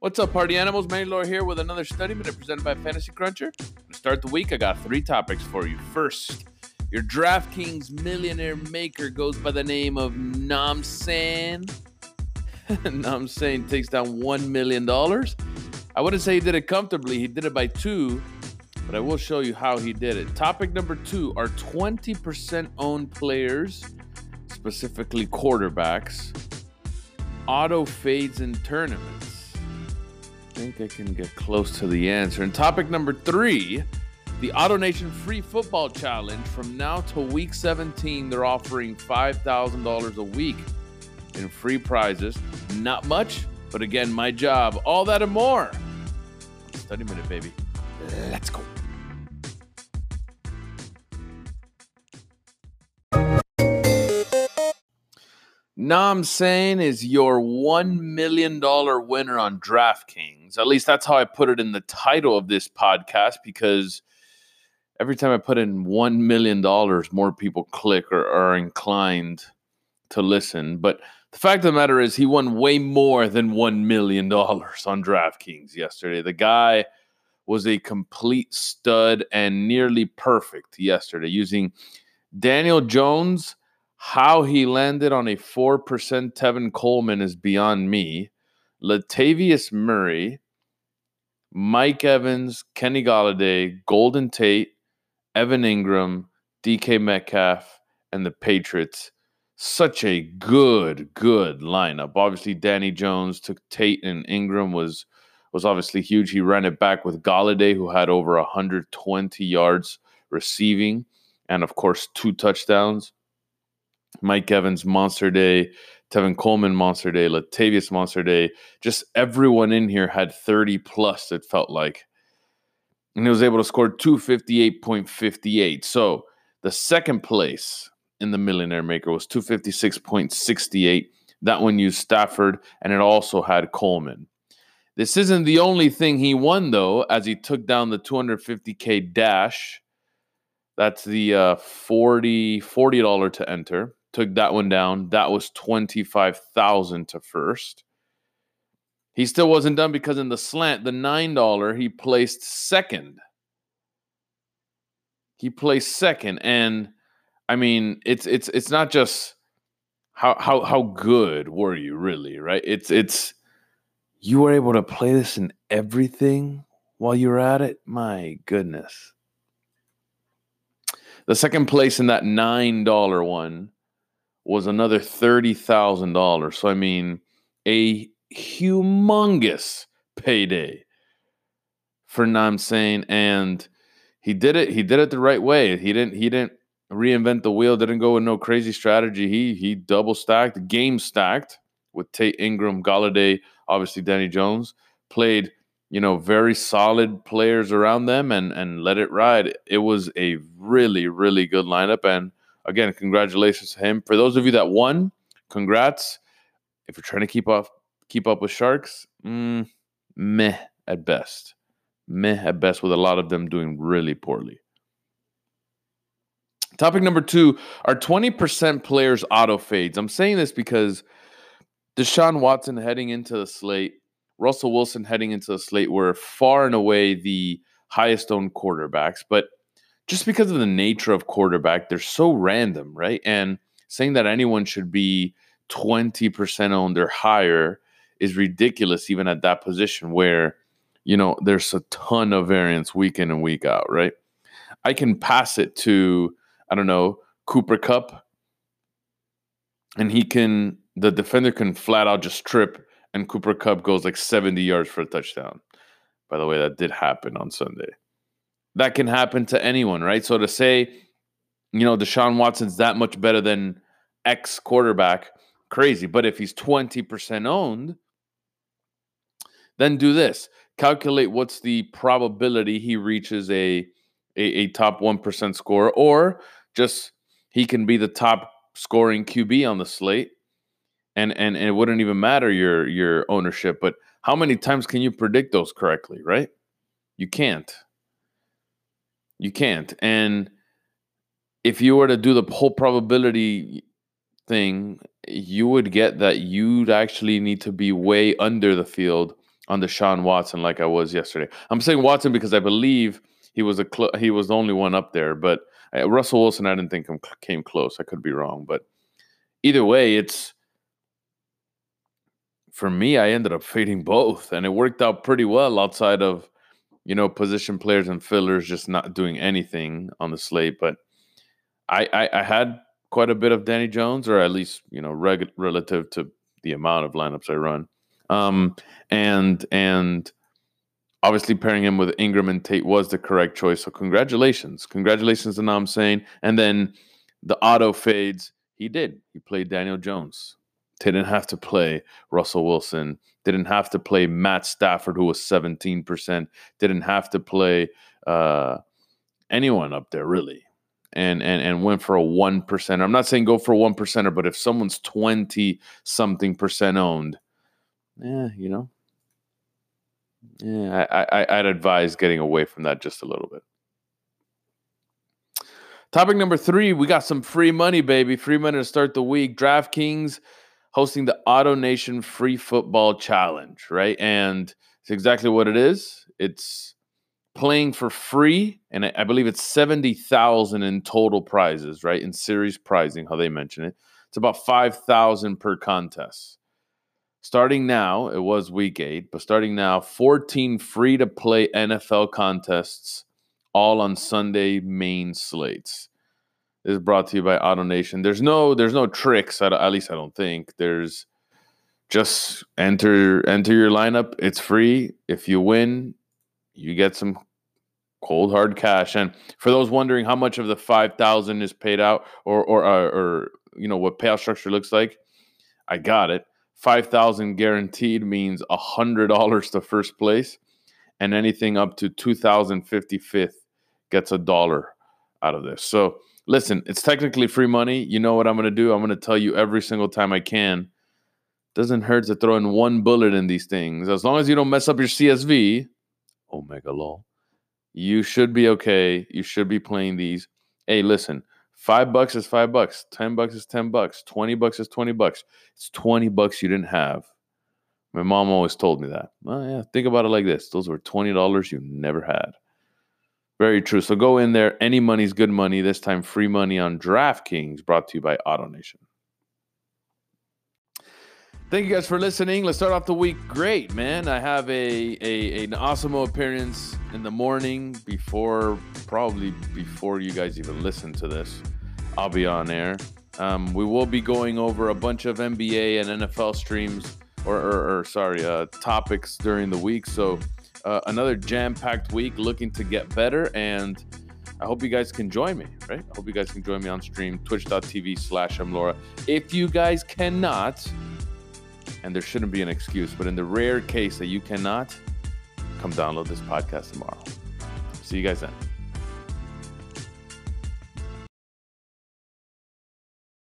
What's up, party animals? Manny Lore here with another study minute presented by Fantasy Cruncher. To start the week, I got three topics for you. First, your DraftKings millionaire maker goes by the name of Namsan. Namsan takes down $1 million. I wouldn't say he did it comfortably, he did it by two, but I will show you how he did it. Topic number two are 20% owned players, specifically quarterbacks, auto fades in tournaments. I think I can get close to the answer. And topic number three the AutoNation Free Football Challenge. From now to week 17, they're offering $5,000 a week in free prizes. Not much, but again, my job. All that and more. Study Minute, baby. Let's go. Namsan is your $1 million winner on DraftKings. At least that's how I put it in the title of this podcast because every time I put in $1 million, more people click or are inclined to listen. But the fact of the matter is, he won way more than $1 million on DraftKings yesterday. The guy was a complete stud and nearly perfect yesterday using Daniel Jones how he landed on a 4% Tevin Coleman is beyond me. Latavius Murray, Mike Evans, Kenny Golladay, Golden Tate, Evan Engram, DK Metcalf, and the Patriots. Such a good, good lineup. Obviously, Danny Jones took Tate and Engram was was obviously huge. He ran it back with Golladay, who had over 120 yards receiving, and of course, two touchdowns. Mike Evans monster day, Tevin Coleman monster day, Latavius monster day. Just everyone in here had 30 plus, it felt like. And he was able to score 258.58. So the second place in the Millionaire Maker was 256.68. That one used Stafford, and it also had Coleman. This isn't the only thing he won, though, as he took down the 250K dash. That's the uh, 40 $40 to enter took that one down. That was 25,000 to first. He still wasn't done because in the slant, the $9, he placed second. He placed second and I mean, it's it's it's not just how how how good were you really, right? It's it's you were able to play this in everything while you were at it. My goodness. The second place in that $9 one was another $30,000. So, I mean, a humongous payday for Namsan. And he did it. He did it the right way. He didn't, he didn't reinvent the wheel, didn't go with no crazy strategy. He, he double stacked, game stacked with Tate Engram, Golladay, obviously Danny Jones, played, you know, very solid players around them and, and let it ride. It was a really, really good lineup. And, again, congratulations to him. For those of you that won, congrats. If you're trying to keep up keep up with sharks, mm, meh at best. Meh at best, with a lot of them doing really poorly. Topic number two are 20% players auto fades. I'm saying this because Deshaun Watson heading into the slate, Russell Wilson heading into the slate were far and away the highest owned quarterbacks. But just because of the nature of quarterback, they're so random, right? And saying that anyone should be 20% owned or higher is ridiculous, even at that position where, you know, there's a ton of variance week in and week out, right? I can pass it to, I don't know, Cooper Kupp, and he can, the defender can flat out just trip, and Cooper Kupp goes like 70 yards for a touchdown. By the way, that did happen on Sunday that can happen to anyone, right? So to say, you know, Deshaun Watson's that much better than X quarterback, crazy. But if he's 20% owned, then do this. Calculate what's the probability he reaches a, a, a top 1% score, or just he can be the top scoring QB on the slate. And, and, and it wouldn't even matter your your ownership, but how many times can you predict those correctly, right? You can't. You can't. And if you were to do the whole probability thing, you would get that you'd actually need to be way under the field on Deshaun Watson like I was yesterday. I'm saying Watson because I believe he was a cl- he was the only one up there, but uh, Russell Wilson I didn't think came close. I could be wrong, but either way, it's for me. I ended up fading both, and it worked out pretty well outside of you know position players and fillers just not doing anything on the slate. But I I, I had quite a bit of Danny Jones, or at least you know reg- relative to the amount of lineups I run. Um, and and obviously pairing him with Engram and Tate was the correct choice. So congratulations, congratulations to Namsan. And then the auto fades. He did. He played Daniel Jones. Didn't have to play Russell Wilson. Didn't have to play Matt Stafford, who was 17%. Didn't have to play uh, anyone up there, really. And, and and went for a one percent. I'm not saying go for a one but if someone's twenty something percent owned, yeah, you know, yeah, I, I, I'd advise getting away from that just a little bit. Topic number three, we got some free money, baby. Free money to start the week. DraftKings hosting the AutoNation Free Football Challenge, right? And it's exactly what it is. It's playing for free, and I, believe it's seventy thousand in total prizes, right? In series prizing, how they mention it. It's about five thousand per contest. Starting now, it was week eight, but starting now, 14 free to play NFL contests, all on Sunday main slates. Is brought to you by AutoNation. There's no, there's no tricks. At, at least I don't think. There's just enter, enter your lineup. It's free. If you win, you get some cold hard cash. And for those wondering how much of the five thousand is paid out, or or or, or you know what payout structure looks like, I got it 5000 guaranteed means a $100 to first place and anything up to 2055th gets a dollar out of this so listen it's technically free money you know what i'm going to do i'm going to tell you every single time i can doesn't hurt to throw in one bullet in these things as long as you don't mess up your csv omega law you should be okay you should be playing these hey listen Five bucks is five bucks. Ten bucks is ten bucks. Twenty bucks is twenty bucks. It's twenty bucks you didn't have. My mom always told me that. Well, yeah, think about it like this: those were twenty dollars you never had. Very true. So go in there. Any money's good money. This time, free money on DraftKings, brought to you by AutoNation. Thank you guys for listening. Let's start off the week great, man. I have a, a an awesome appearance in the morning before probably before you guys even listen to this. I'll be on air. Um, we will be going over a bunch of NBA and NFL streams or, or, or sorry uh, topics during the week. So uh, another jam-packed week, looking to get better and. I hope you guys can join me, right? I hope you guys can join me on stream, twitch.tv slash mlora. If you guys cannot, and there shouldn't be an excuse. But in the rare case that you cannot, come download this podcast tomorrow. See you guys then.